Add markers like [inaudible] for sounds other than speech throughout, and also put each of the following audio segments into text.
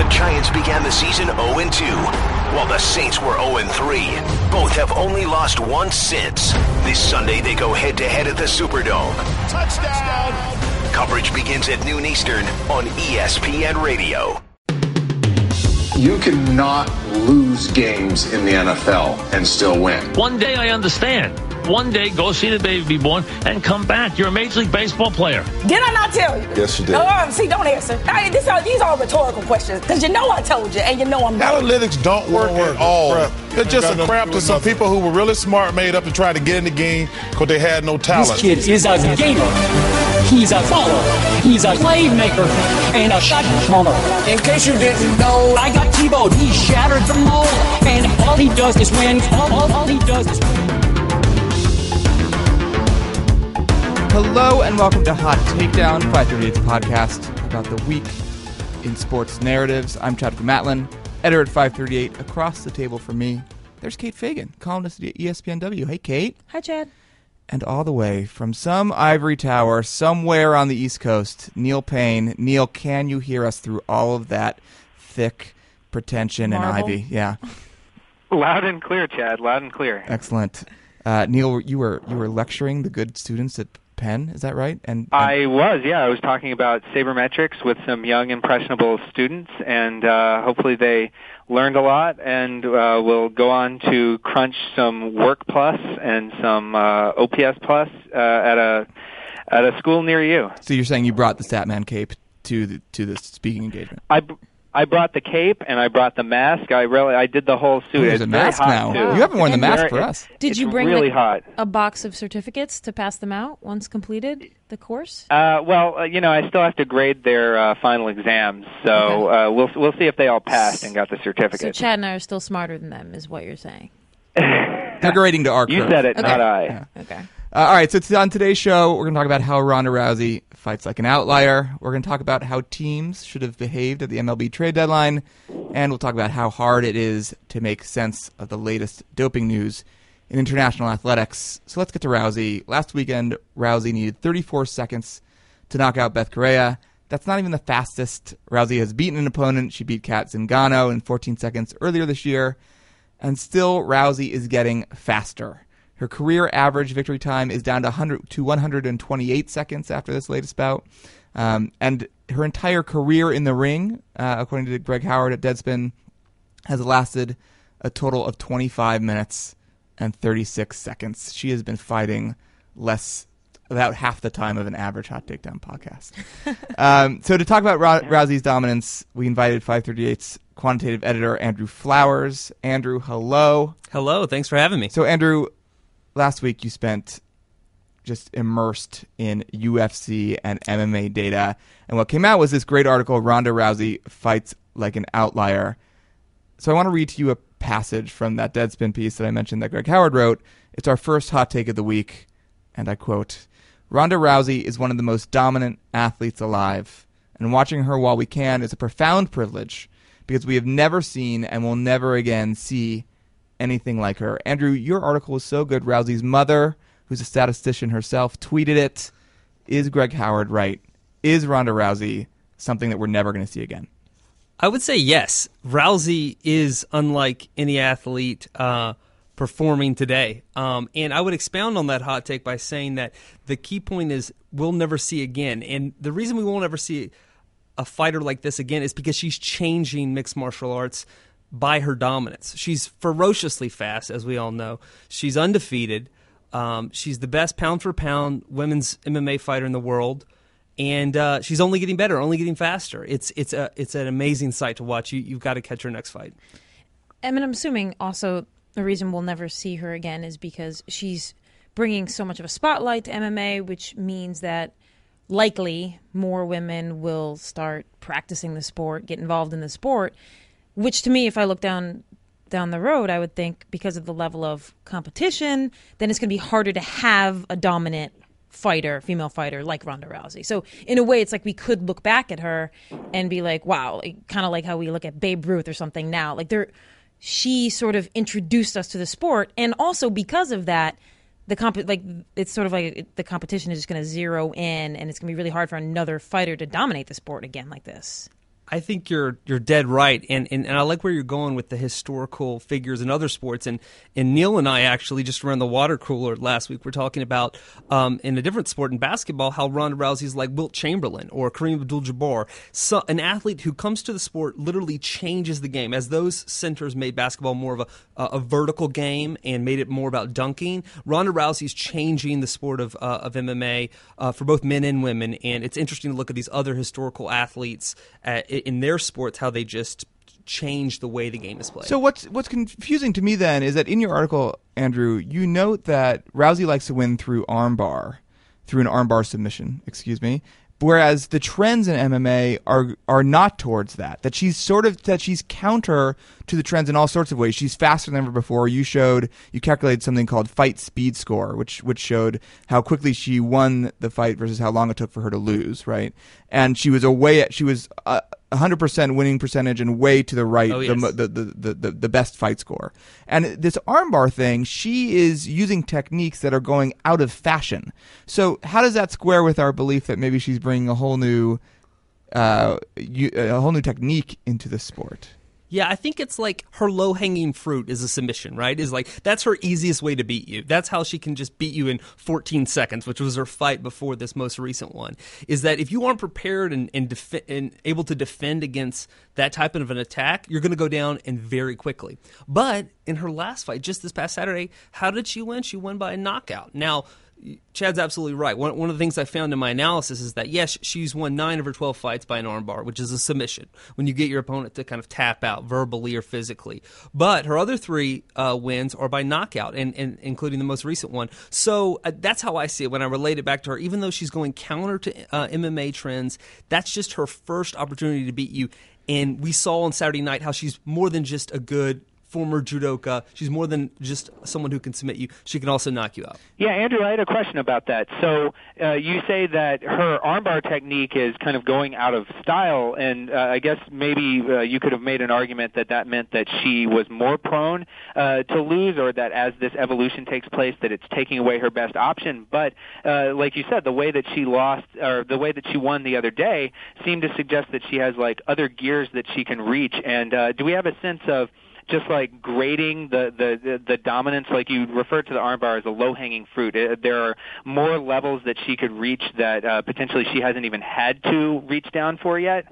The Giants began the season 0-2, while the Saints were 0-3. Both have only lost once since. This Sunday, they go head-to-head at the Superdome. Touchdown! Coverage begins at noon Eastern on ESPN Radio. You cannot lose games in the NFL and still win. One day I understand. One day go see the baby be born and come back. You're a Major League Baseball player. Did I not tell you? Yes, you did. Oh, um, see, don't answer. I, this are, these are rhetorical questions because you know I told you and you know I'm not. Analytics don't work, work. at all. Crap. They're just a got crap to to some do with people who were really smart, made up, and tried to get in the game because they had no talent. This kid is a gamer. He's a baller. He's a playmaker and a shot caller. In case you didn't know, I got T-Bone. He shattered the mold, and all he does is win. All, all, all he does is win. Hello and welcome to Hot Takedown, 538's podcast about the week in sports narratives. I'm Chadwick Matlin, editor at 538. Across the table from me, there's Kate Fagan, columnist at ESPNW. Hey, Kate. Hi, Chad. And all the way from some ivory tower somewhere on the East Coast, Neil Paine. Neil, can you hear us through all of that thick pretension and ivy? Yeah, [laughs] Loud and clear, Chad. Loud and clear. excellent. Uh, Neil, you were you were lecturing the good students at Penn, is that right? And, and I was, yeah. I was talking about sabermetrics with some young, impressionable students, and uh, hopefully they learned a lot and uh, will go on to crunch some Work Plus and some uh, OPS Plus uh, at a at a school near you. so you're saying you brought the Statman cape to the to the speaking engagement? I. b- I brought the cape and I brought the mask. I really, I did the whole suit. Oh, there's it's a mask now. too. You haven't worn the mask for us. Did you bring really like, hot? a box of certificates to pass them out once completed the course? Uh, well, uh, you know, I still have to grade their uh, final exams, so uh, we'll we'll see if they all passed and got the certificates. So. Chad and I are still smarter than them, is what you're saying. [laughs] They're grading to our you curve. said it, Okay. not I. Yeah. Okay. Uh, all right, so t- on today's show, we're going to talk about how Ronda Rousey fights like an outlier. We're going to talk about how teams should have behaved at the MLB trade deadline, and we'll talk about how hard it is to make sense of the latest doping news in international athletics. So let's get to Rousey. Last weekend, Rousey needed 34 seconds to knock out Bethe Correia. That's not even the fastest. Rousey has beaten an opponent. She beat Cat Zingano in 14 seconds earlier this year, and still Rousey is getting faster. Her career average victory time is down to 100 to 128 seconds after this latest bout, um, and her entire career in the ring, uh, according to Greg Howard at Deadspin, has lasted a total of 25 minutes and 36 seconds. She has been fighting less, about half the time of an average Hot Takedown podcast. [laughs] um, so to talk about Rou- Rousey's dominance, we invited 538's quantitative editor Andrew Flowers. Andrew, hello. Hello, thanks for having me. So Andrew, last week you spent just immersed in UFC and MMA data, and what came out was this great article: Ronda Rousey fights like an outlier. So I want to read to you a passage from that Deadspin piece that I mentioned that Greg Howard wrote. It's our first hot take of the week, and I quote: "Ronda Rousey is one of the most dominant athletes alive, and watching her while we can is a profound privilege." Because we have never seen and will never again see anything like her. Andrew, your article was so good. Rousey's mother, who's a statistician herself, tweeted it. Is Greg Howard right? Is Ronda Rousey something that we're never going to see again? I would say yes. Rousey is unlike any athlete uh, performing today. Um, and I would expound on that hot take by saying that the key point is we'll never see again. And the reason we won't ever see a fighter like this again is because she's changing mixed martial arts by her dominance. She's ferociously fast, as we all know. She's undefeated. Um, she's the best pound for pound women's MMA fighter in the world, and uh, she's only getting better, only getting faster. It's it's a it's an amazing sight to watch. You you've got to catch her next fight. I mean, I'm assuming also the reason we'll never see her again is because she's bringing so much of a spotlight to MMA, which means that likely more women will start practicing the sport, get involved in the sport. Which to me, if I look down down the road, I would think because of the level of competition, then it's going to be harder to have a dominant fighter, female fighter like Ronda Rousey. So in a way, it's like we could look back at her and be like, wow, kind of like how we look at Babe Ruth or something now. Like there, she sort of introduced us to the sport, and also because of that, the comp like it's sort of like the competition is just going to zero in, and it's going to be really hard for another fighter to dominate the sport again like this. I think you're you're dead right, and, and and I like where you're going with the historical figures in other sports. And and Neil and I actually just around the water cooler last week we're talking about um, in a different sport in basketball how Ronda Rousey's like Wilt Chamberlain or Kareem Abdul-Jabbar, so, an athlete who comes to the sport literally changes the game. As those centers made basketball more of a a vertical game and made it more about dunking, Ronda Rousey's changing the sport of uh, of MMA uh, for both men and women. And it's interesting to look at these other historical athletes. Uh, in their sports how they just change the way the game is played. So what's what's confusing to me then is that in your article, Andrew, you note that Rousey likes to win through armbar, through an armbar submission. Excuse me. Whereas the trends in MMA are are not towards that. That she's sort of that she's counter to the trends in all sorts of ways. She's faster than ever before. You showed you calculated something called fight speed score, which which showed how quickly she won the fight versus how long it took for her to lose. Right, and she was away. At she was. Uh, 100% winning percentage and way to the right, oh, yes. the, the, the, the, the best fight score. And this armbar thing, she is using techniques that are going out of fashion. So how does that square with our belief that maybe she's bringing a whole new, uh, a whole new technique into the sport? Yeah, I think it's like her low hanging fruit is a submission, right? Is like that's her easiest way to beat you. That's how she can just beat you in 14 seconds, which was her fight before this most recent one. Is that if you aren't prepared and and, defi- and able to defend against that type of an attack, you're going to go down and very quickly. But in her last fight, just this past Saturday, how did she win? She won by a knockout. Now Chad's absolutely right. One, one of the things I found in my analysis is that, yes, she's won nine of her 12 fights by an armbar, which is a submission, when you get your opponent to kind of tap out verbally or physically. But her other three uh, wins are by knockout, and, and, including the most recent one. So uh, that's how I see it when I relate it back to her. Even though she's going counter to uh, MMA trends, that's just her first opportunity to beat you. And we saw on Saturday night how she's more than just a good former judoka. She's more than just someone who can submit you. She can also knock you out. Yeah, Andrew, I had a question about that. So uh, you say that her armbar technique is kind of going out of style, and uh, I guess maybe uh, you could have made an argument that that meant that she was more prone uh, to lose, or that as this evolution takes place, that it's taking away her best option. But uh, like you said, the way that she lost, or the way that she won the other day, seemed to suggest that she has like other gears that she can reach. And uh, do we have a sense of just like grading the, the, the, the dominance, like you referred to the armbar as a low hanging fruit. It, there are more levels that she could reach that uh, potentially she hasn't even had to reach down for yet.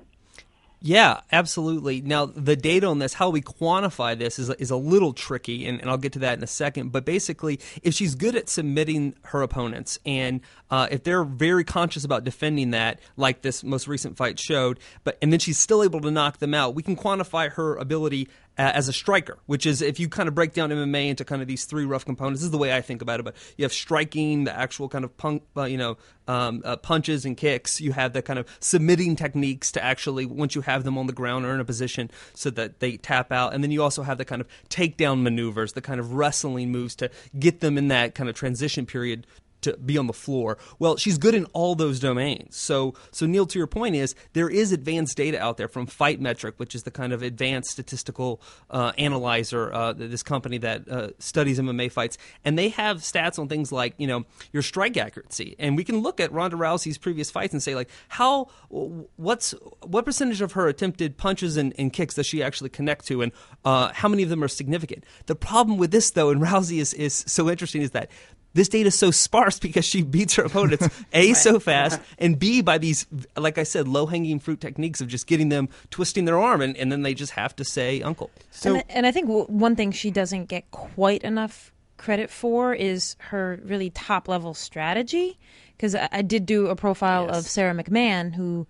Yeah, absolutely. Now, the data on this, how we quantify this, is, is a little tricky, and, and I'll get to that in a second. But basically, if she's good at submitting her opponents, and uh, if they're very conscious about defending that, like this most recent fight showed, but and then she's still able to knock them out, we can quantify her ability as a striker, which is if you kind of break down MMA into kind of these three rough components. This is the way I think about it. But you have striking, the actual kind of punk, uh, you know, um, uh, punches and kicks. You have the kind of submitting techniques to actually once you have them on the ground or in a position so that they tap out, and then you also have the kind of takedown maneuvers, the kind of wrestling moves to get them in that kind of transition period to be on the floor. Well, she's good in all those domains. So, so Neil, to your point is there is advanced data out there from Fight Metric, which is the kind of advanced statistical uh, analyzer, uh, this company that uh, studies MMA fights, and they have stats on things like you know your strike accuracy, and we can look at Ronda Rousey's previous fights and say like how what's what percentage of her attempted punches and, and kicks does she actually connect to, and uh, how many of them are significant. The problem with this though, and Rousey is is so interesting, is that this data is so sparse because she beats her opponents [laughs] a so fast and b by these like i said low hanging fruit techniques of just getting them twisting their arm and, and then they just have to say uncle so and, and i think one thing she doesn't get quite enough credit for is her really top level strategy because I, I, did do a profile yes. of sarah McMann who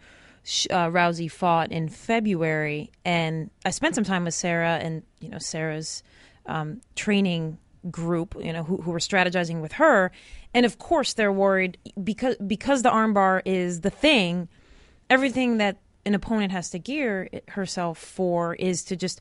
uh, Rousey fought in February and I spent some time with sarah and you know sarah's um, training group, you know, who, who were strategizing with her. And of course, they're worried because because the armbar is the thing. Everything that an opponent has to gear herself for is to just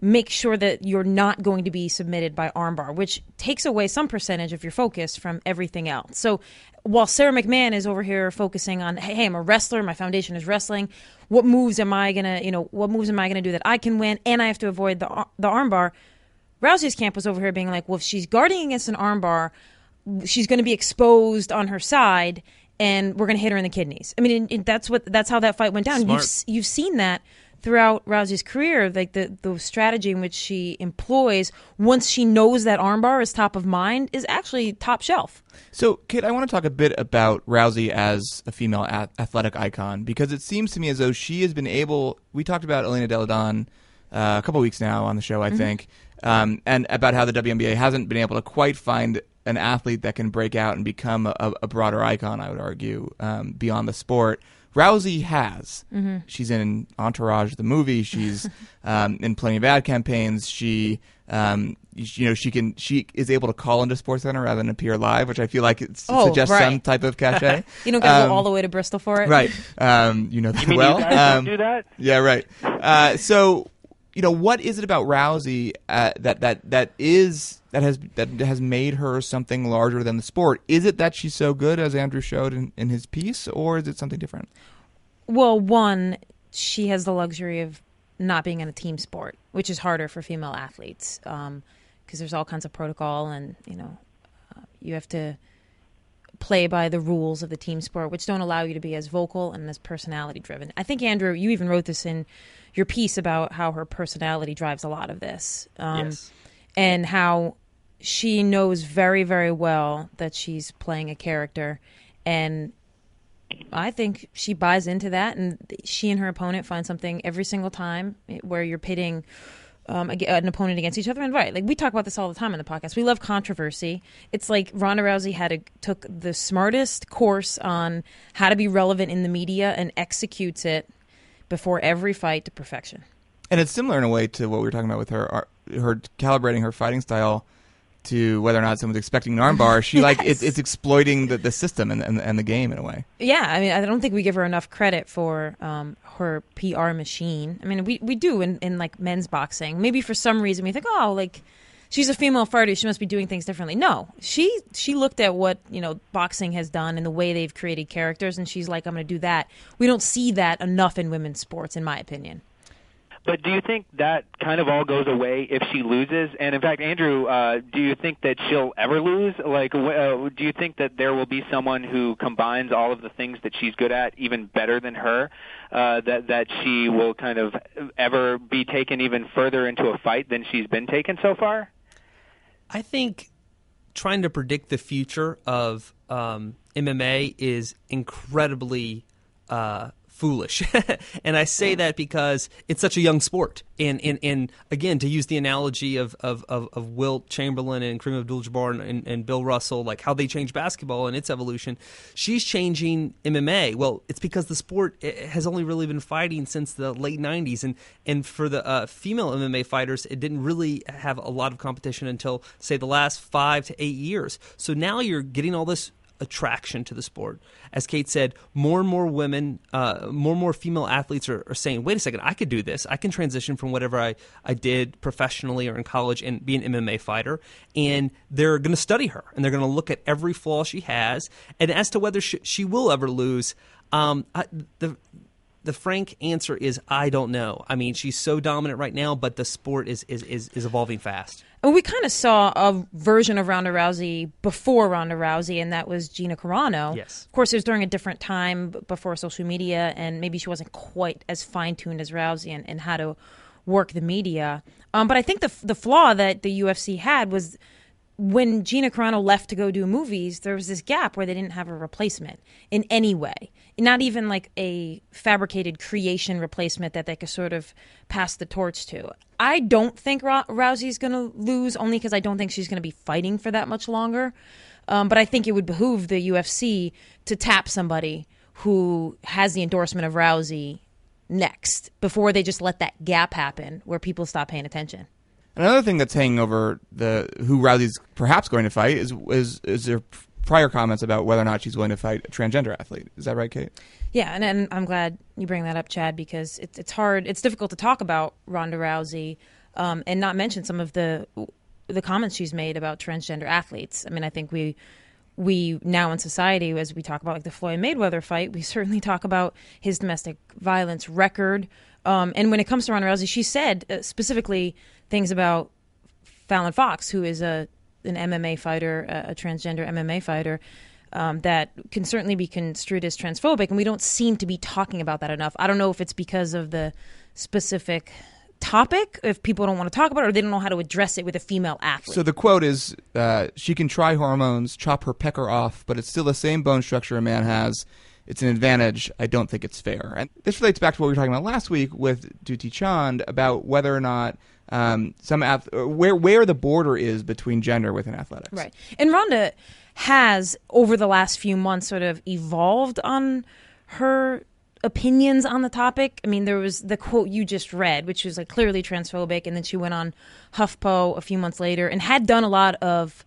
make sure that you're not going to be submitted by armbar, which takes away some percentage of your focus from everything else. So while Sara McMann is over here focusing on, hey, I'm a wrestler, my foundation is wrestling. What moves am I gonna, you know, what moves am I gonna do that I can win, and I have to avoid the the armbar? Rousey's camp was over here being like, well, if she's guarding against an armbar, she's going to be exposed on her side. and we're going to hit her in the kidneys. I mean, and, and that's what that's how that fight went down. Smart. You've you've seen that throughout Rousey's career, like the the strategy in which she employs once she knows that armbar is top of mind is actually top shelf. So, Kate, I want to talk a bit about Rousey as a female ath- athletic icon because it seems to me as though she has been able. We talked about Elena Delle Donne uh, a couple weeks now on the show, I Mhm. think, um, and about how the WNBA hasn't been able to quite find an athlete that can break out and become a, a broader icon. I would argue um, beyond the sport. Rousey has. Mhm. She's in Entourage, the movie. She's [laughs] um, in plenty of ad campaigns. She, um, you know, she can. She is able to call into Sports Center rather than appear live, which I feel like it s- Oh, suggests right. some type of cachet. [laughs] You don't got to Um, go all the way to Bristol for it, Right. Um, you know that You mean you well. guys don't Um, do that? Yeah, right. Uh, so, you know, what is it about Rousey uh, that that that is that has that has made her something larger than the sport? Is it that she's so good, as Andrew showed in, in his piece, or is it something different? Well, one, she has the luxury of not being in a team sport, which is harder for female athletes because there's all kinds of protocol and you know uh, you have to play by the rules of the team sport, which don't allow you to be as vocal and as personality driven. I think Andrew, you even wrote this in your piece about how her personality drives a lot of this, um, Yes. and how she knows very, very well that she's playing a character, and I think she buys into that, and she and her opponent find something every single time where you're pitting um, an opponent against each other. And right, like we talk about this all the time in the podcast. We love controversy. It's like Ronda Rousey had a, took the smartest course on how to be relevant in the media and executes it before every fight to perfection. And it's similar in a way to what we were talking about with her her calibrating her fighting style to whether or not someone's expecting an armbar. [laughs] She like it's, it's exploiting the, the system and, and and the game in a way. Yeah, I mean, I don't think we give her enough credit for um, her PR machine. I mean, we we do in, in like men's boxing. Maybe for some reason we think, oh, like she's a female fighter, she must be doing things differently. No, she she looked at what you know boxing has done and the way they've created characters, and she's like, I'm going to do that. We don't see that enough in women's sports, in my opinion. But do you think that kind of all goes away if she loses? And in fact, Andrew, uh, do you think that she'll ever lose? Like, uh, do you think that there will be someone who combines all of the things that she's good at even better than her? Uh, that that she will kind of ever be taken even further into a fight than she's been taken so far? I think trying to predict the future of um, MMA is incredibly uh, foolish. [laughs] and I say that because it's such a young sport. And, and, and again, to use the analogy of, of, of, of Wilt Chamberlain and Kareem Abdul Jabbar and, and Bill Russell, like how they changed basketball and its evolution, she's changing MMA. Well, it's because the sport eh, has only really been fighting since the late 90s. And, and for the uh, female MMA fighters, it didn't really have a lot of competition until, say, the last five to eight years. So now you're getting all this attraction to the sport. As Kate said, more and more women, uh, more and more female athletes are, are saying, wait a second, I could do this. I can transition from whatever I, I did professionally or in college and be an MMA fighter. And they're going to study her and they're going to look at every flaw she has. And as to whether she, she will ever lose, um, I, the the frank answer is I don't know. I mean, she's so dominant right now, but the sport is is, is, is evolving fast. And we kind of saw a version of Ronda Rousey before Ronda Rousey, and that was Gina Carano. Yes. Of course, it was during a different time before social media, and maybe she wasn't quite as fine tuned as Rousey and, and how to work the media. Um, but I think the the flaw that the UFC had was when Gina Carano left to go do movies, there was this gap where they didn't have a replacement in any way. Not even like a fabricated creation replacement that they could sort of pass the torch to. I don't think Ro- Rousey's going to lose, only because I don't think she's going to be fighting for that much longer. Um, but I think it would behoove the UFC to tap somebody who has the endorsement of Rousey next before they just let that gap happen where people stop paying attention. Another thing that's hanging over the who Rousey's perhaps going to fight is is is there prior comments about whether or not she's going to fight a transgender athlete. Is that right, Kate? Yeah, and, and I'm glad you bring that up, Chad, because it's it's hard, it's difficult to talk about Ronda Rousey um, and not mention some of the the comments she's made about transgender athletes. I mean, I think we we now in society, as we talk about like the Floyd Mayweather fight, we certainly talk about his domestic violence record. Um, and when it comes to Ronda Rousey, she said uh, specifically things about Fallon Fox, who is a an MMA fighter, a, a transgender MMA fighter. um, that can certainly be construed as transphobic, and we don't seem to be talking about that enough. I don't know if it's because of the specific topic, if people don't want to talk about it, or they don't know how to address it with a female athlete. So the quote is uh, She can try hormones, chop her pecker off, but it's still the same bone structure a man has. It's an advantage. I don't think it's fair. And this relates back to what we were talking about last week with Dutee Chand about whether or not um, some ath- where where the border is between gender within athletics. Right. And Ronda has over the last few months sort of evolved on her opinions on the topic. I mean, there was the quote you just read, which was like clearly transphobic, and then she went on HuffPo a few months later and had done a lot of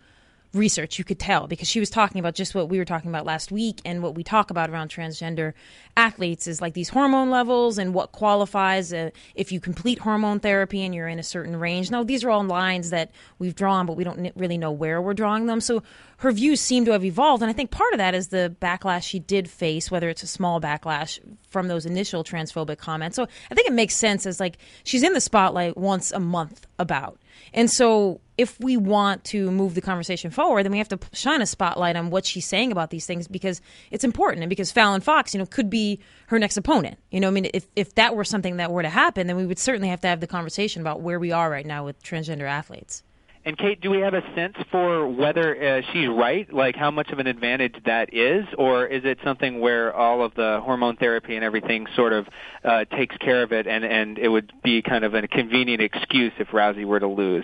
research you could tell because she was talking about just what we were talking about last week and what we talk about around transgender athletes is like these hormone levels and what qualifies uh, if you complete hormone therapy and you're in a certain range. Now these are all lines that we've drawn but we don't really know where we're drawing them. So her views seem to have evolved and i think part of that is the backlash she did face whether it's a small backlash from those initial transphobic comments. So i think it makes sense as like she's in the spotlight once a month about and so, if we want to move the conversation forward, then we have to shine a spotlight on what she's saying about these things because it's important. And because Fallon Fox, you know, could be her next opponent. You know, I mean, if, if that were something that were to happen, then we would certainly have to have the conversation about where we are right now with transgender athletes. And Kate, do we have a sense for whether uh, she's right, like how much of an advantage that is, or is it something where all of the hormone therapy and everything sort of uh, takes care of it, and and it would be kind of a convenient excuse if Rousey were to lose?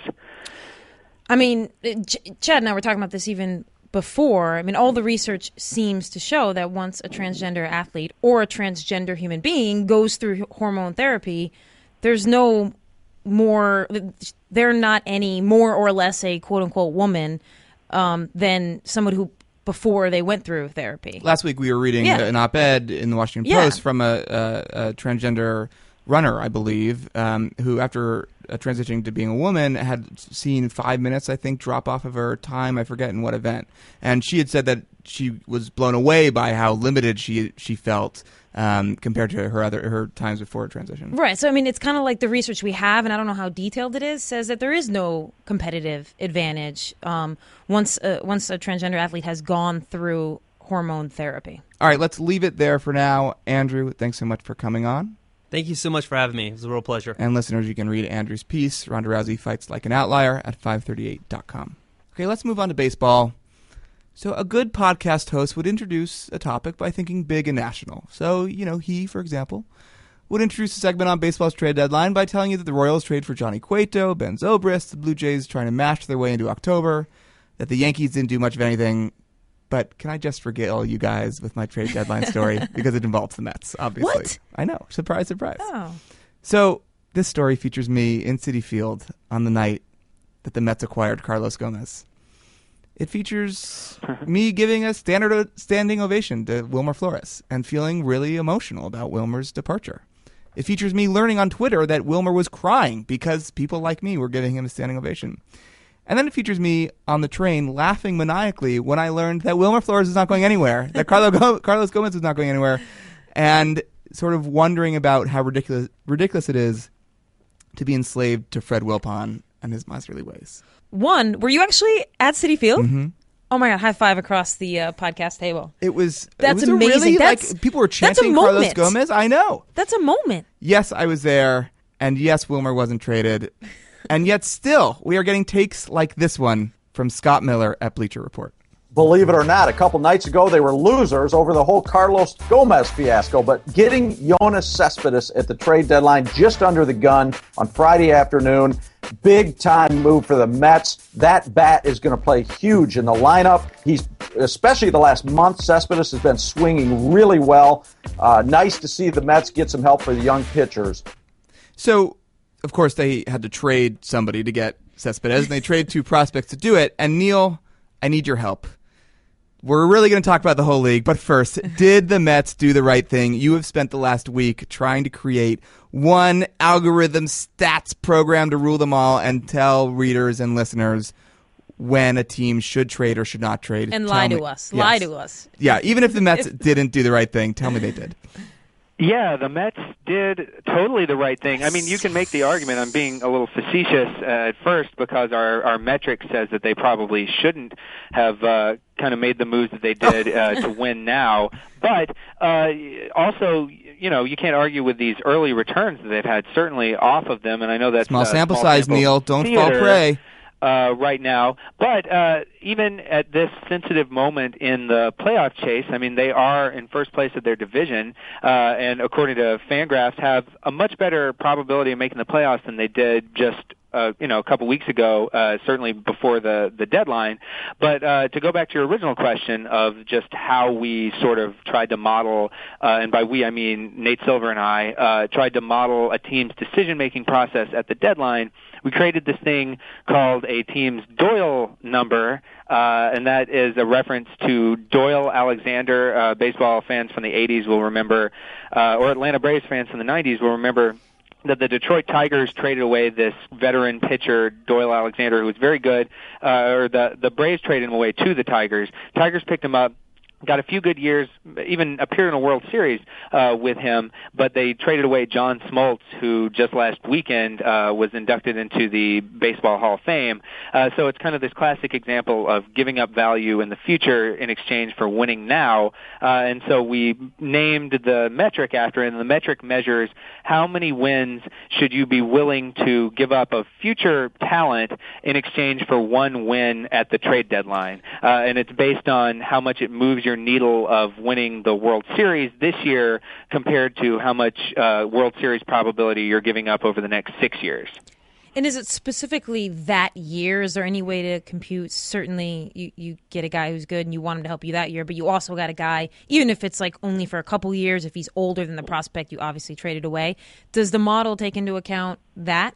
I mean, Ch- Chad and I were talking about this even before. I mean, all the research seems to show that once a transgender athlete or a transgender human being goes through hormone therapy, there's no more they're not any more or less a quote unquote woman um, than someone who before they went through therapy. Last week we were reading Yeah. an op-ed in the Washington Yeah. Post from a, a, a transgender runner, I believe, um, who after uh, transitioning to being a woman had seen five minutes, I think, drop off of her time. I forget in what event, and she had said that she was blown away by how limited she she felt um, compared to her other her times before transition. Right. So I mean, it's kind of like the research we have, and I don't know how detailed it is, says that there is no competitive advantage um, once uh, once a transgender athlete has gone through hormone therapy. All right, let's leave it there for now. Andrew, thanks so much for coming on. Thank you so much for having me. It was a real pleasure. And listeners, you can read Andrew's piece, Ronda Rousey Fights Like an Outlier, at 538.com. Okay, let's move on to baseball. So, a good podcast host would introduce a topic by thinking big and national. So, you know, he, for example, would introduce a segment on baseball's trade deadline by telling you that the Royals trade for Johnny Cueto, Ben Zobrist, the Blue Jays trying to mash their way into October, that the Yankees didn't do much of anything. But can I just regale you guys with my trade deadline story [laughs] because it involves the Mets, obviously. What? I know. Surprise, surprise. Oh. So this story features me in Citi Field on the night that the Mets acquired Carlos Gomez. It features [laughs] me giving a standard standing ovation to Wilmer Flores and feeling really emotional about Wilmer's departure. It features me learning on Twitter that Wilmer was crying because people like me were giving him a standing ovation. And then it features me on the train laughing maniacally when I learned that Wilmer Flores is not going anywhere, that [laughs] Carlo Go- Carlos Gomez is not going anywhere, and sort of wondering about how ridiculous ridiculous it is to be enslaved to Fred Wilpon and his miserly ways. One, were you actually at Citi Field? Mm-hmm. Oh my god! High five across the uh, podcast table. It was it That's was a amazing. really, That's- like people were that's a chanting Carlos moment. Gomez. I know. That's a moment. Yes, I was there, and yes, Wilmer wasn't traded, [laughs] and yet still we are getting takes like this one from Scott Miller at Bleacher Report. Believe it or not, a couple nights ago they were losers over the whole Carlos Gomez fiasco. But getting Yoenis Cespedes at the trade deadline just under the gun on Friday afternoon, big time move for the Mets. That bat is going to play huge in the lineup. He's especially the last month. Cespedes has been swinging really well. Uh, nice to see the Mets get some help for the young pitchers. So, of course, they had to trade somebody to get Cespedes, and they traded two prospects to do it. And Neil, I need your help. We're really going to talk about the whole league, but first, did the Mets do the right thing? You have spent the last week trying to create one algorithm stats program to rule them all and tell readers and listeners when a team should trade or should not trade. And Tell lie me- to us. Yes. Lie to us. Yeah, even if the Mets didn't do the right thing, tell me they did. [laughs] Yeah, the Mets did totally the right thing. I mean, you can make the argument. I'm being a little facetious uh, at first because our our metric says that they probably shouldn't have uh, kind of made the moves that they [laughs] did uh, to win now. But uh, also, you know, you can't argue with these early returns that they've had. Certainly off of them, and I know that's Small uh, sample small size, sample Neil. Don't fall prey. Uh, right now, but uh, even at this sensitive moment in the playoff chase, I mean, they are in first place of their division, uh, and according to Fangraphs, have a much better probability of making the playoffs than they did just uh, you know, a couple weeks ago, uh, certainly before the the deadline. But uh, to go back to your original question of just how we sort of tried to model, uh, and by we I mean Nate Silver and I uh, tried to model a team's decision making process at the deadline. We created this thing called a team's Doyle number, uh, and that is a reference to Doyle Alexander. Uh, baseball fans from the 80s will remember, uh, or Atlanta Braves fans from the 90s will remember that the Detroit Tigers traded away this veteran pitcher Doyle Alexander, who was very good, uh, or the the Braves traded him away to the Tigers. Tigers picked him up. Got a few good years, even appeared in a World Series uh, with him, but they traded away John Smoltz, who just last weekend uh, was inducted into the Baseball Hall of Fame. Uh, so it's kind of this classic example of giving up value in the future in exchange for winning now. Uh, and so we named the metric after and the metric measures how many wins should you be willing to give up of future talent in exchange for one win at the trade deadline. Uh, and it's based on how much it moves your needle of winning the World Series this year compared to how much uh, World Series probability you're giving up over the next six years. And is it specifically that year? Is there any way to compute? Certainly, you, you get a guy who's good and you want him to help you that year, but you also got a guy, even if it's like only for a couple years, if he's older than the prospect you obviously traded away. Does the model take into account that?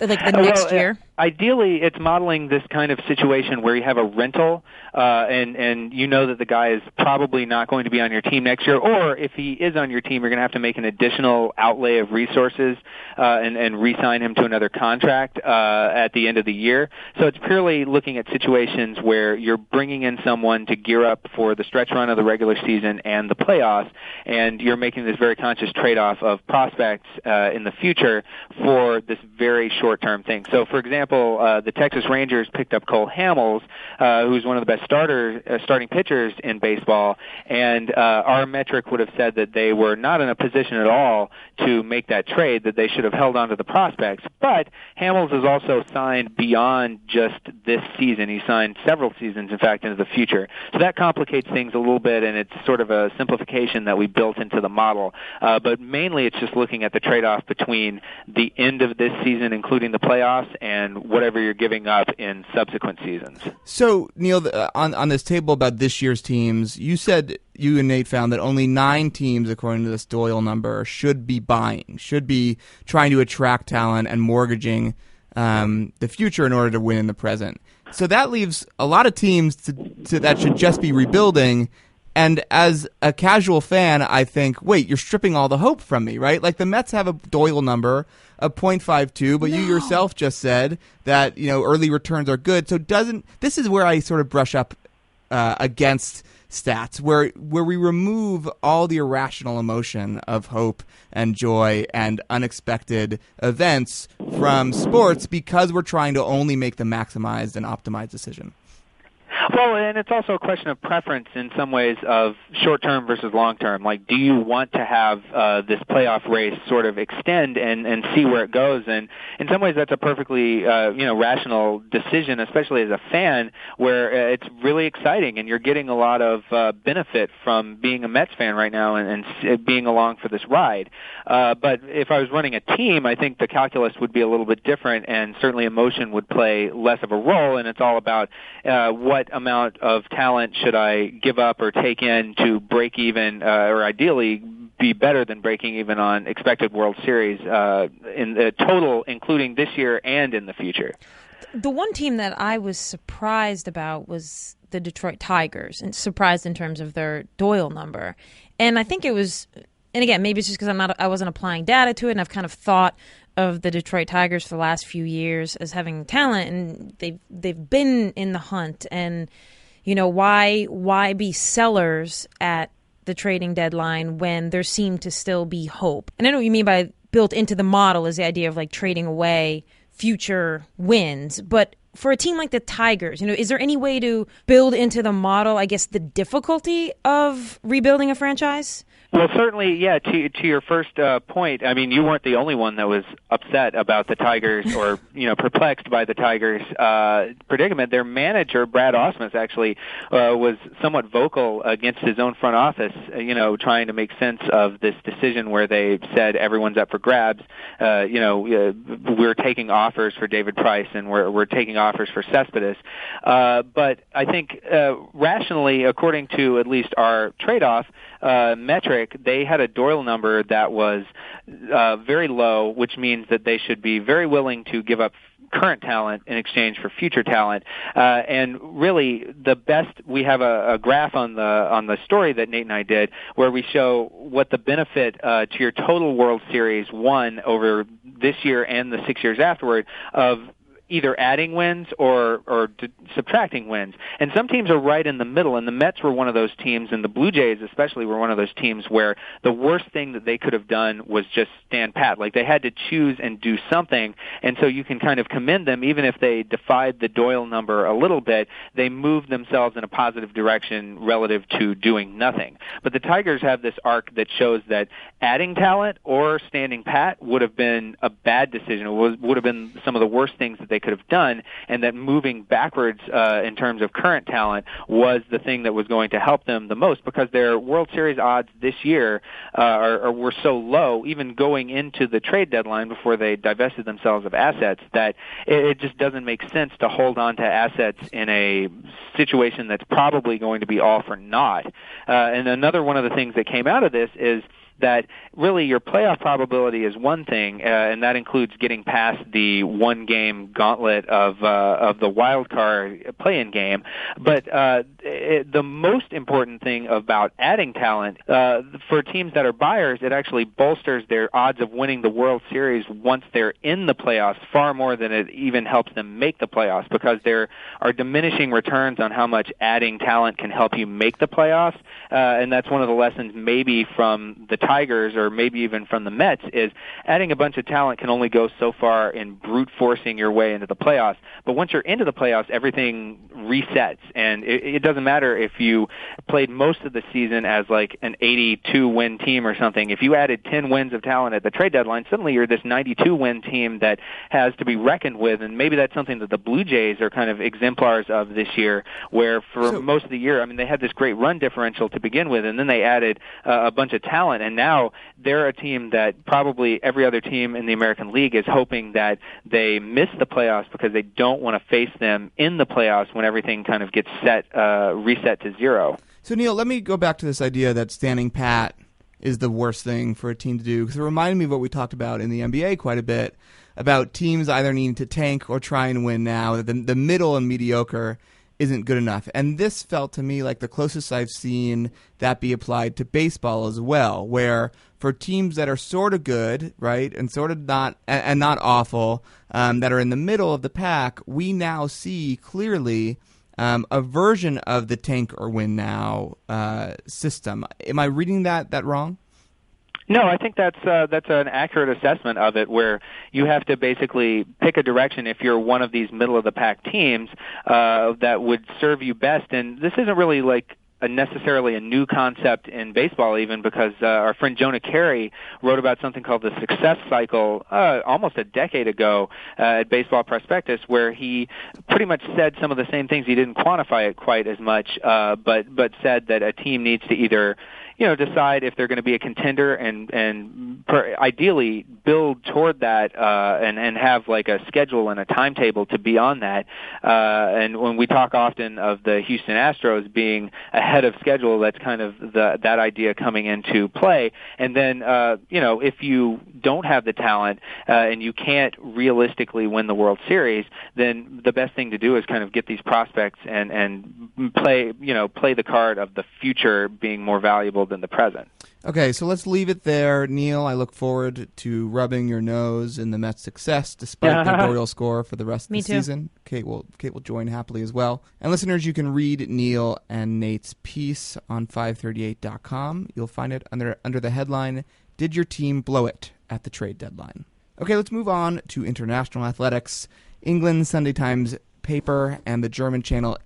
Like the next well, year? Ideally, it's modeling this kind of situation where you have a rental, uh, and and you know that the guy is probably not going to be on your team next year, or if he is on your team, you're going to have to make an additional outlay of resources uh, and and re-sign him to another contract uh, at the end of the year. So it's purely looking at situations where you're bringing in someone to gear up for the stretch run of the regular season and the playoffs, and you're making this very conscious trade-off of prospects uh, in the future for this very short-term thing. So, for example uh, the Texas Rangers picked up Cole Hamels, uh, who's one of the best starter uh, starting pitchers in baseball, and uh, our metric would have said that they were not in a position at all to make that trade, that they should have held on to the prospects. But Hamels is also signed beyond just this season. He signed several seasons, in fact, into the future. So that complicates things a little bit, and it's sort of a simplification that we built into the model. Uh, but mainly, it's just looking at the trade-off between the end of this season, including the playoffs, and whatever you're giving up in subsequent seasons. So, Neil, uh, on on this table about this year's teams, you said you and Nate found that only nine teams, according to this Doyle number, should be buying, should be trying to attract talent and mortgaging um, the future in order to win in the present. So that leaves a lot of teams to, to, that should just be rebuilding. And as a casual fan, I think, wait, you're stripping all the hope from me, right? Like the Mets have a Doyle number of 0.52, but no. you yourself just said that, you know, early returns are good. So doesn't, this is where I sort of brush up uh, against stats where where we remove all the irrational emotion of hope and joy and unexpected events from sports because we're trying to only make the maximized and optimized decision. Well, and it's also a question of preference in some ways of short term versus long term. Like, do you want to have uh, this playoff race sort of extend and and see where it goes? And in some ways, that's a perfectly uh, you know rational decision, especially as a fan, where uh, it's really exciting and you're getting a lot of uh, benefit from being a Mets fan right now and, and being along for this ride. Uh, but if I was running a team, I think the calculus would be a little bit different, and certainly emotion would play less of a role. And it's all about uh, what amount of talent should I give up or take in to break even, uh, or ideally be better than breaking even on expected World Series uh, in the total, including this year and in the future? The one team that I was surprised about was the Detroit Tigers, and surprised in terms of their Doyle number. And I think it was, and again, maybe it's just because I'm not, I wasn't applying data to it, and I've kind of thought of the Detroit Tigers for the last few years as having talent, and they've they've been in the hunt. And you know why why be sellers at the trading deadline when there seemed to still be hope? And I know what you mean by built into the model is the idea of like trading away future wins, but for a team like the Tigers, you know, is there any way to build into the model, I guess, the difficulty of rebuilding a franchise? Well, certainly, yeah. To to your first uh, point, I mean, you weren't the only one that was upset about the Tigers, or [laughs] you know, perplexed by the Tigers' uh, predicament. Their manager, Brad Ausmus, actually uh, was somewhat vocal against his own front office. Uh, you know, trying to make sense of this decision where they said everyone's up for grabs. Uh, you know, uh, we're taking offers for David Price, and we're we're taking offers for Cespedes. Uh, but I think uh, rationally, according to at least our trade-off uh, metric, they had a Doyle number that was uh, very low, which means that they should be very willing to give up current talent in exchange for future talent. Uh, and really, the best we have a, a graph on the on the story that Nate and I did, where we show what the benefit uh, to your total World Series won over this year and the six years afterward of either adding wins or or d- subtracting wins. And some teams are right in the middle. And the Mets were one of those teams, and the Blue Jays especially were one of those teams where the worst thing that they could have done was just stand pat. Like they had to choose and do something. And so you can kind of commend them, even if they defied the Doyle number a little bit. They moved themselves in a positive direction relative to doing nothing. But the Tigers have this arc that shows that adding talent or standing pat would have been a bad decision. It was, would have been some of the worst things that they could have done, and that moving backwards uh, in terms of current talent was the thing that was going to help them the most because their World Series odds this year uh, are, are, were so low, even going into the trade deadline before they divested themselves of assets, that it, it just doesn't make sense to hold on to assets in a situation that's probably going to be all for naught. Uh, and another one of the things that came out of this is that really your playoff probability is one thing, uh, and that includes getting past the one game gauntlet of uh, of the wild card play-in game. But uh, it, the most important thing about adding talent uh, for teams that are buyers, it actually bolsters their odds of winning the World Series once they're in the playoffs far more than it even helps them make the playoffs because there are diminishing returns on how much adding talent can help you make the playoffs, uh, and that's one of the lessons maybe from the Tigers or maybe even from the Mets is adding a bunch of talent can only go so far in brute forcing your way into the playoffs. But once you're into the playoffs, everything resets, and it, it doesn't matter if you played most of the season as like an 82 win team or something. If you added 10 wins of talent at the trade deadline, suddenly you're this 92 win team that has to be reckoned with, and maybe that's something that the Blue Jays are kind of exemplars of this year, where for so, most of the year, I mean, they had this great run differential to begin with, and then they added uh, a bunch of talent, and now they're a team that probably every other team in the American League is hoping that they miss the playoffs because they don't want to face them in the playoffs when everything kind of gets set uh, reset to zero. So Neil, let me go back to this idea that standing pat is the worst thing for a team to do because it reminded me of what we talked about in the NBA quite a bit about teams either needing to tank or try and win now. The, the middle and mediocre isn't good enough. And this felt to me like the closest I've seen that be applied to baseball as well, where for teams that are sort of good, right, and sort of not and, not awful, um, that are in the middle of the pack, we now see clearly. Um, a version of the tank or win now uh, system. Am I reading that that wrong? No, I think that's uh, that's an accurate assessment of it, where you have to basically pick a direction if you're one of these middle of the pack teams uh, that would serve you best. And this isn't really like a necessarily a new concept in baseball even because uh, our friend Jonah Keri wrote about something called the success cycle uh, almost a decade ago uh, at Baseball Prospectus where he pretty much said some of the same things. He didn't quantify it quite as much uh, but but said that a team needs to either you know decide if they're going to be a contender and and per, ideally build toward that uh, and and have like a schedule and a timetable to be on that. Uh, and when we talk often of the Houston Astros being ahead of schedule, that's kind of the that idea coming into play. And then uh, you know if you don't have the talent uh, and you can't realistically win the World Series, then the best thing to do is kind of get these prospects and and play you know play the card of the future being more valuable than the present. Okay, so let's leave it there. Neil, I look forward to rubbing your nose in the Mets' success despite the [laughs] Doyle score for the rest of Me the too. season. Kate will Kate will join happily as well. And listeners, you can read Neil and Nate's piece on 538.com. You'll find it under under the headline Did your team blow it at the trade deadline? Okay, let's move on to international athletics. England Sunday Times paper and the German channel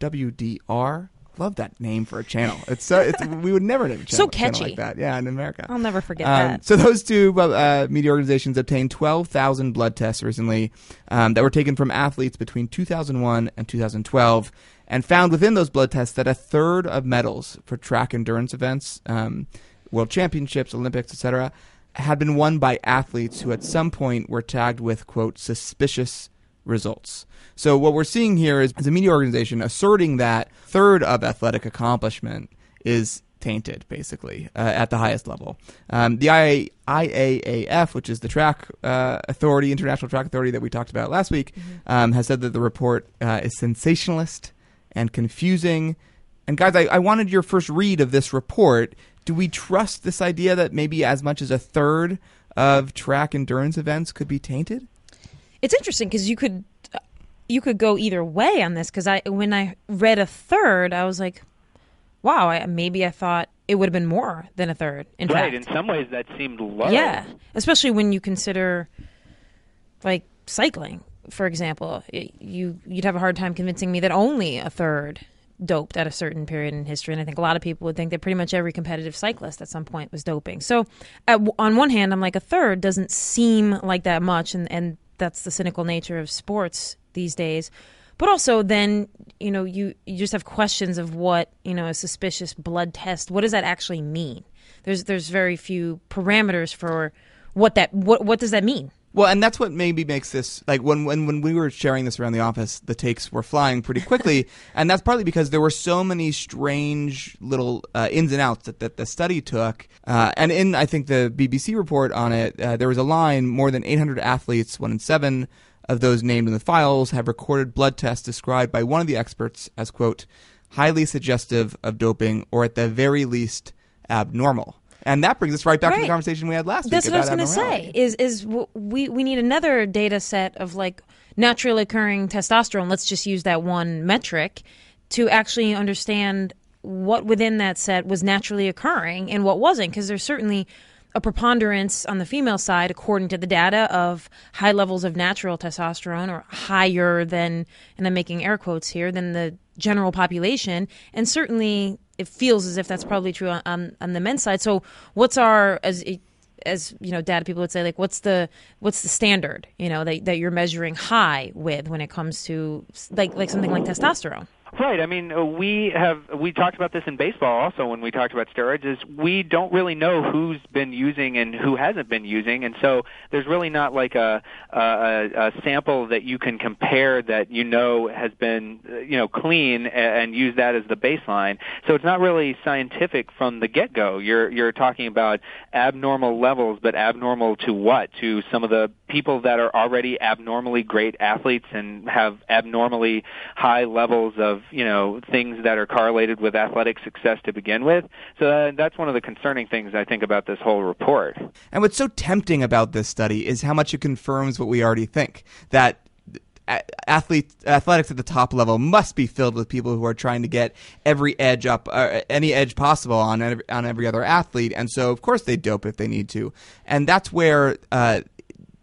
ARDWDR. Love that name for a channel. It's so it's, we would never have a [laughs] channel, So channel catchy. like that. Yeah, in America. I'll never forget Um, that. So those two uh, media organizations obtained 12,000 blood tests recently um, that were taken from athletes between 2001 and 2012, and found within those blood tests that a third of medals for track endurance events, um, world championships, Olympics, etc., had been won by athletes who at some point were tagged with quote suspicious results. So what we're seeing here is, is a media organization asserting that third of athletic accomplishment is tainted, basically, uh, at the highest level. Um, the IA, IAAF, which is the track uh, authority, international track authority that we talked about last week, um, has said that the report uh, is sensationalist and confusing. And guys, I, I wanted your first read of this report. Do we trust this idea that maybe as much as a third of track endurance events could be tainted? It's interesting because you could you could go either way on this. Because I when I read a third, I was like, wow, I, maybe I thought it would have been more than a third. In right. fact, In some ways, that seemed low. Yeah, especially when you consider like cycling, for example. It- you you'd have a hard time convincing me that only a third doped at a certain period in history, and I think a lot of people would think that pretty much every competitive cyclist at some point was doping. So, at, on one hand, I'm like a third doesn't seem like that much, and and that's the cynical nature of sports these days. But also, then you know, you you just have questions of what you know a suspicious blood test. What does that actually mean? There's there's very few parameters for what that what what does that mean? Well, and that's what maybe makes this like when when when we were sharing this around the office, the takes were flying pretty quickly, [laughs] and that's partly because there were so many strange little uh, ins and outs that, that the study took. Uh, and in I think the BBC report on it, uh, there was a line: more than 800 athletes, one in seven of those named in the files, have recorded blood tests described by one of the experts as quote highly suggestive of doping, or at the very least abnormal. And that brings us right back to the conversation we had last That's week That's what I was going to say. Is is we we need another data set of like naturally occurring testosterone. Let's just use that one metric to actually understand what within that set was naturally occurring and what wasn't. Because there's certainly a preponderance on the female side, according to the data, of high levels of natural testosterone or higher than, and I'm making air quotes here, than the general population. And certainly it feels as if that's probably true on, on, the men's side. So what's our, as, as you know, data people would say, like, what's the, what's the standard, you know, that, that you're measuring high with when it comes to like, like something like testosterone? Right. I mean, uh, we have we talked about this in baseball also when we talked about steroids. Is we don't really know who's been using and who hasn't been using, and so there's really not like a a, a sample that you can compare that you know has been uh, you know clean and, and use that as the baseline. So it's not really scientific from the get go. You're you're talking about abnormal levels, but abnormal to what? To some of the people that are already abnormally great athletes and have abnormally high levels of you know things that are correlated with athletic success to begin with. So uh, that's one of the concerning things I think about this whole report. And what's so tempting about this study is how much it confirms what we already think that athlete athletics at the top level must be filled with people who are trying to get every edge up uh, any edge possible on every, on every other athlete and so of course they dope if they need to and that's where uh,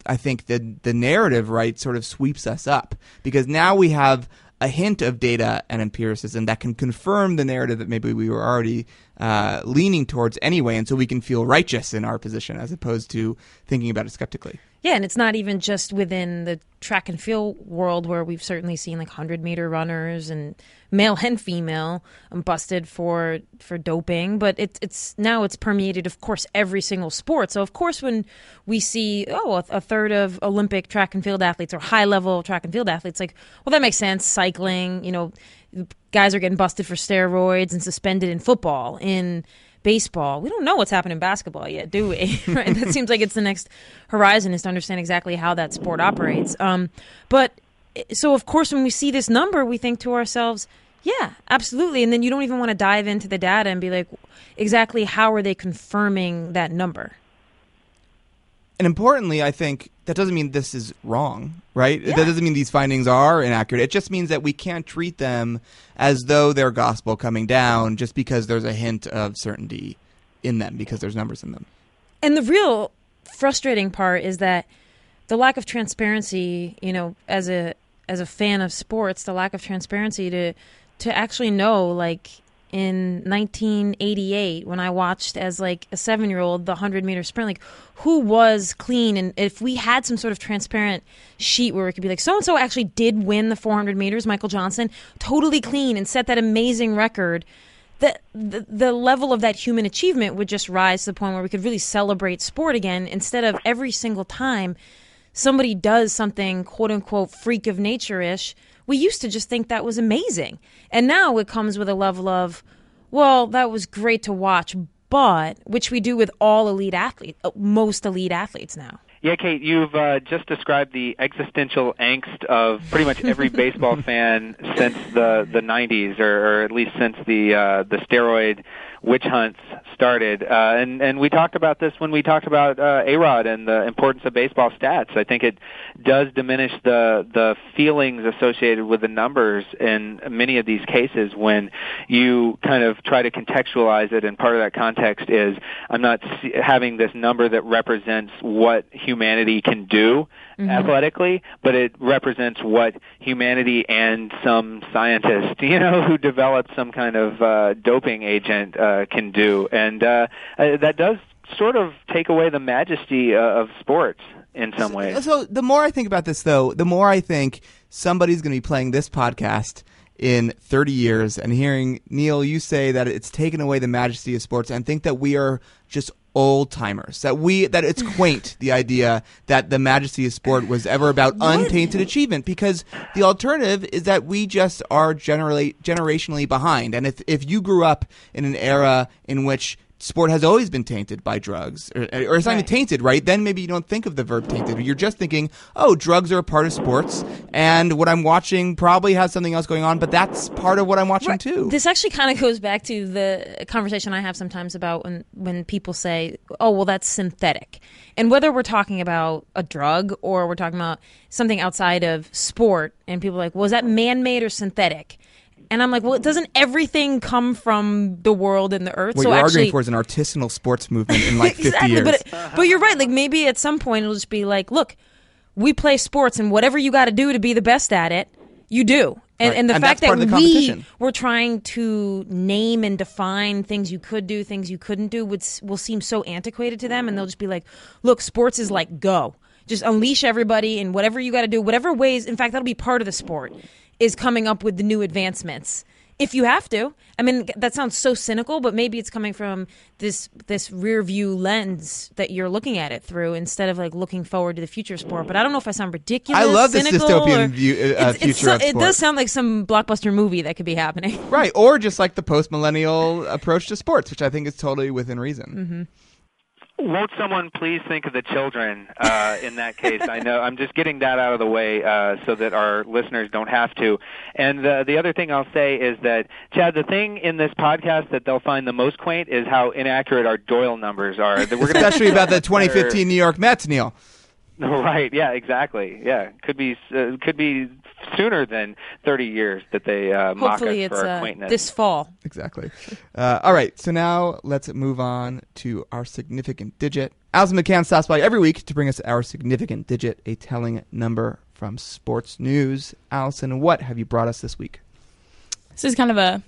I think the the narrative right sort of sweeps us up because now we have a hint of data and empiricism that can confirm the narrative that maybe we were already uh, leaning towards anyway, and so we can feel righteous in our position as opposed to thinking about it skeptically. Yeah, and it's not even just within the track and field world where we've certainly seen like 100 meter runners and male and female um, busted for for doping, but it's it's now it's permeated of course every single sport. So of course when we see oh a, a third of Olympic track and field athletes or high level track and field athletes like well that makes sense. Cycling, you know, guys are getting busted for steroids and suspended in football. In baseball. We don't know what's happened in basketball yet, do we? [laughs] right? That seems like it's the next horizon is to understand exactly how that sport operates. Um, but so, of course, when we see this number, we think to ourselves, yeah, absolutely. And then you don't even want to dive into the data and be like, exactly how are they confirming that number? And importantly, I think that doesn't mean this is wrong, right? That doesn't mean these findings are inaccurate. It just means that we can't treat them as though they're gospel coming down just because there's a hint of certainty in them because there's numbers in them. And the real frustrating part is that the lack of transparency, you know, as a as a fan of sports, the lack of transparency to to actually know like in 1988 when I watched as like a 7-year-old the 100 meter sprint like who was clean and if we had some sort of transparent sheet where it could be like so and so actually did win the 400 meters Michael Johnson totally clean and set that amazing record the, the the level of that human achievement would just rise to the point where we could really celebrate sport again instead of every single time somebody does something quote unquote freak of nature ish. We used to just think that was amazing. And now it comes with a level of, well, that was great to watch, but which we do with all elite athletes, most elite athletes now. Yeah, Kate, you've uh, just described the existential angst of pretty much every [laughs] baseball fan since the the 90s, or, or at least since the uh, the steroid witch hunts started. Uh, and and we talked about this when we talked about uh, A Rod and the importance of baseball stats. I think it does diminish the the feelings associated with the numbers in many of these cases when you kind of try to contextualize it. And part of that context is I'm not having this number that represents what humanity can do mm-hmm. athletically, but it represents what humanity and some scientist, [laughs] you know, who developed some kind of uh, doping agent uh, can do, and uh, uh, that does sort of take away the majesty uh, of sports in some ways. So the more I think about this, though, the more I think somebody's going to be playing this podcast in 30 years and hearing Neil you say that it's taken away the majesty of sports and think that we are just old timers that we that it's quaint the idea that the majesty of sport was ever about untainted achievement because the alternative is that we just are generally generationally behind. And if if you grew up in an era in which sport has always been tainted by drugs, or, or it's not right. even tainted, right? Then maybe you don't think of the verb tainted. You're just thinking, oh, drugs are a part of sports, and what I'm watching probably has something else going on, but that's part of what I'm watching right. too. This actually kind of goes back to the conversation I have sometimes about when when people say, oh, well, that's synthetic, and whether we're talking about a drug or we're talking about something outside of sport, and people are like, well, is that man-made or synthetic? And I'm like, well, doesn't everything come from the world and the earth? What so you're actually, arguing for is an artisanal sports movement in like [laughs] 50 exactly, years. But, but you're right. Like maybe at some point it'll just be like, look, we play sports, and whatever you got to do to be the best at it, you do. And, Right. and the And fact that we were trying to name and define things you could do, things you couldn't do, would will seem so antiquated to them, and they'll just be like, "Look, sports is like go, just unleash everybody, and whatever you got to do, whatever ways. In fact, that'll be part of the sport is coming up with the new advancements." If you have to, I mean that sounds so cynical, but maybe it's coming from this this rear view lens that you're looking at it through instead of like looking forward to the future of sport. But I don't know if I sound ridiculous. I love this dystopian or- view- uh, It's- it's future of It does sound like some blockbuster movie that could be happening. Right, or just like the post millennial approach to sports, which I think is totally within reason. Mm-hmm. Won't someone please think of the children uh, in that case? I know I'm just getting that out of the way uh, so that our listeners don't have to. And uh, the other thing I'll say is that Chad, the thing in this podcast that they'll find the most quaint is how inaccurate our Doyle numbers are. We're Especially about the [laughs] 2015 New York Mets, Neil. Right. Yeah. Exactly. Yeah. Could be. Uh, could be sooner than 30 years that they uh, mock us Hopefully, for it's our uh, quaintness. this fall. Exactly. Uh, all right, so now let's move on to our significant digit. Alison McCann stops by every week to bring us our significant digit, a telling number from sports news. Allison, what have you brought us this week? This is kind of a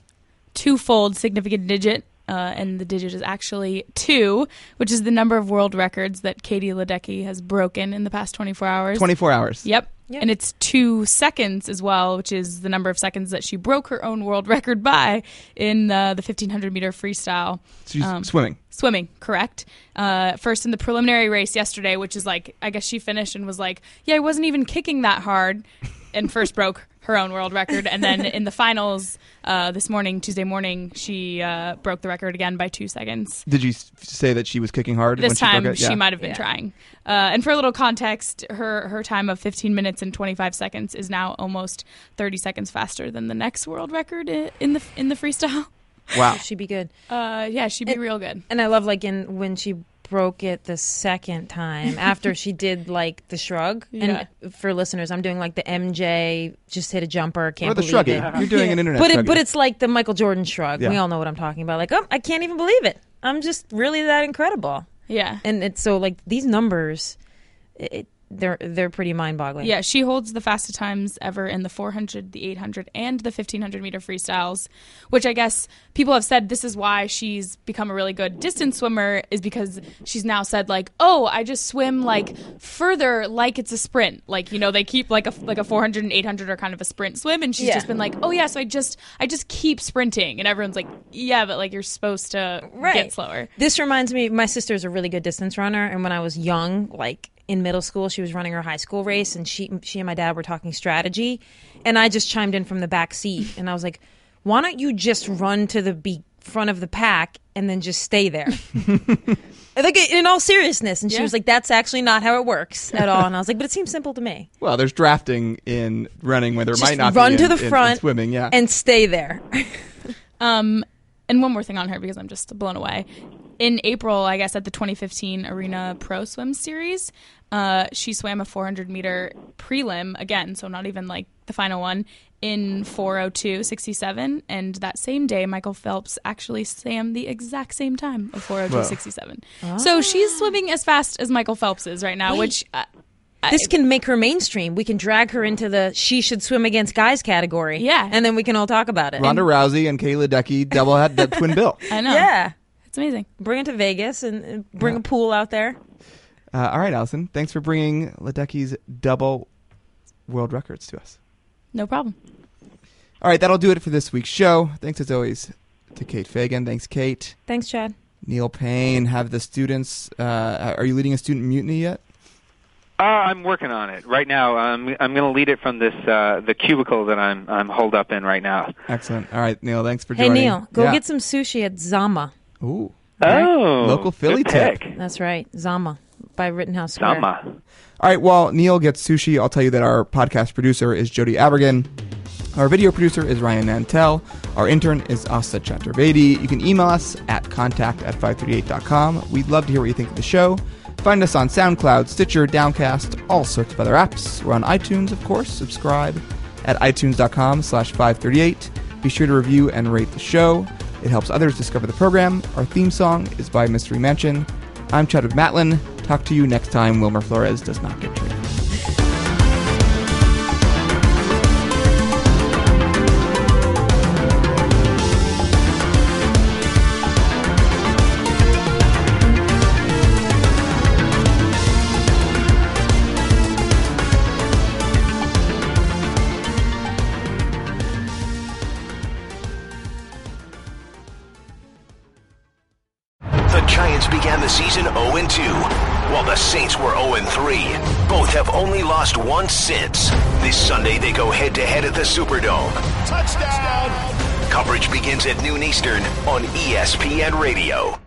twofold significant digit, uh, and the digit is actually two, which is the number of world records that Katie Ledecky has broken in the past 24 hours. 24 hours. Yep. And it's two seconds as well, which is the number of seconds that she broke her own world [laughs] record by in uh, the 1500 meter freestyle. She's Um, swimming. Swimming, correct. Uh, first in the preliminary race yesterday, which is like, I guess she finished and was like, yeah, I wasn't even kicking that hard, and first broke her own world record. And then in the finals uh, this morning, Tuesday morning, she uh, broke the record again by two seconds. Did you s- say that she was kicking hard? This she time she Yeah. might have been trying. Uh, and for a little context, her her time of 15 minutes and 25 seconds is now almost 30 seconds faster than the next world record in the in the freestyle. Wow. she'd be good. Uh, yeah, she'd be real good. And I love like in when she broke it the second time after [laughs] she did like the shrug. And for listeners, I'm doing like the MJ just hit a jumper. Can't Or the believe shruggy. it. You're doing an [laughs] internet But it, shruggy. but it's like the Michael Jordan shrug. Yeah. We all know what I'm talking about. Like, oh, I can't even believe it. I'm just really that incredible. Yeah. And it's so like these numbers. It, they're they're pretty mind-boggling. Yeah, she holds the fastest times ever in the 400, the 800, and the 1500 meter freestyles, which I guess people have said this is why she's become a really good distance swimmer is because she's now said like, "Oh, I just swim like further like it's a sprint." Like, you know, they keep like a like a 400 and 800 are kind of a sprint swim and she's Yeah. just been like, "Oh yeah, so I just I just keep sprinting." And everyone's like, "Yeah, but like you're supposed to get slower." This reminds me, my sister's a really good distance runner, and when I was young, like in middle school, she was running her high school race, and she she and my dad were talking strategy, and I just chimed in from the back seat, and I was like, "Why don't you just run to the be- front of the pack and then just stay there?" [laughs] like in all seriousness, and she Yeah. was like, "That's actually not how it works at all," and I was like, "But it seems simple to me." Well, there's drafting in running where there Just might not run be to in- the in- in front swimming. Yeah, and stay there. [laughs] Um, and one more thing on her because I'm just blown away. In April, I guess at the 2015 Arena Pro Swim Series, uh, she swam a 400 meter prelim again, so not even like the final one in 402.67. And that same day, Michael Phelps actually swam the exact same time of 402.67. So she's swimming as fast as Michael Phelps is right now, Wait. which. Uh, this can make her mainstream. We can drag her into the she should swim against guys category. Yeah. And then we can all talk about it. Ronda Rousey and Kayla Ledecky double had that [laughs] twin bill. I know. Yeah. It's amazing. Bring it to Vegas and and bring a pool out there. Uh, all right, Allison. Thanks for bringing Ledecky's double world records to us. No problem. All right, that'll do it for this week's show. Thanks as always to Kate Fagan. Thanks, Kate. Thanks, Chad. Neil Paine. Have the students. Uh, are you leading a student mutiny yet? Uh, I'm working on it right now. I'm I'm going to lead it from this uh, the cubicle that I'm I'm holed up in right now. Excellent. All right, Neil. Thanks for Hey joining. Hey, Neil, go Yeah. get some sushi at Zama. Ooh. Oh, Local Philly good tip. That's right, Zama by Rittenhouse Square. Zama. All right, while Neil gets sushi, I'll tell you that our podcast producer is Jody Avirgan. Our video producer is Ryan Nantel. Our intern is Asta Chaturvedi. You can email us at contact at 538.com. We'd love to hear what you think of the show. Find us on SoundCloud, Stitcher, Downcast, all sorts of other apps. We're on iTunes, of course. Subscribe at itunes.com slash 538. Be sure to review and rate the show. It helps others discover the program. Our theme song is by Mystery Mansion. I'm Chadwick Matlin. Talk to you next time Wilmer Flores does not get traded. Since. This Sunday they go head-to-head at the Superdome. Touchdown! Coverage begins at noon Eastern on ESPN Radio.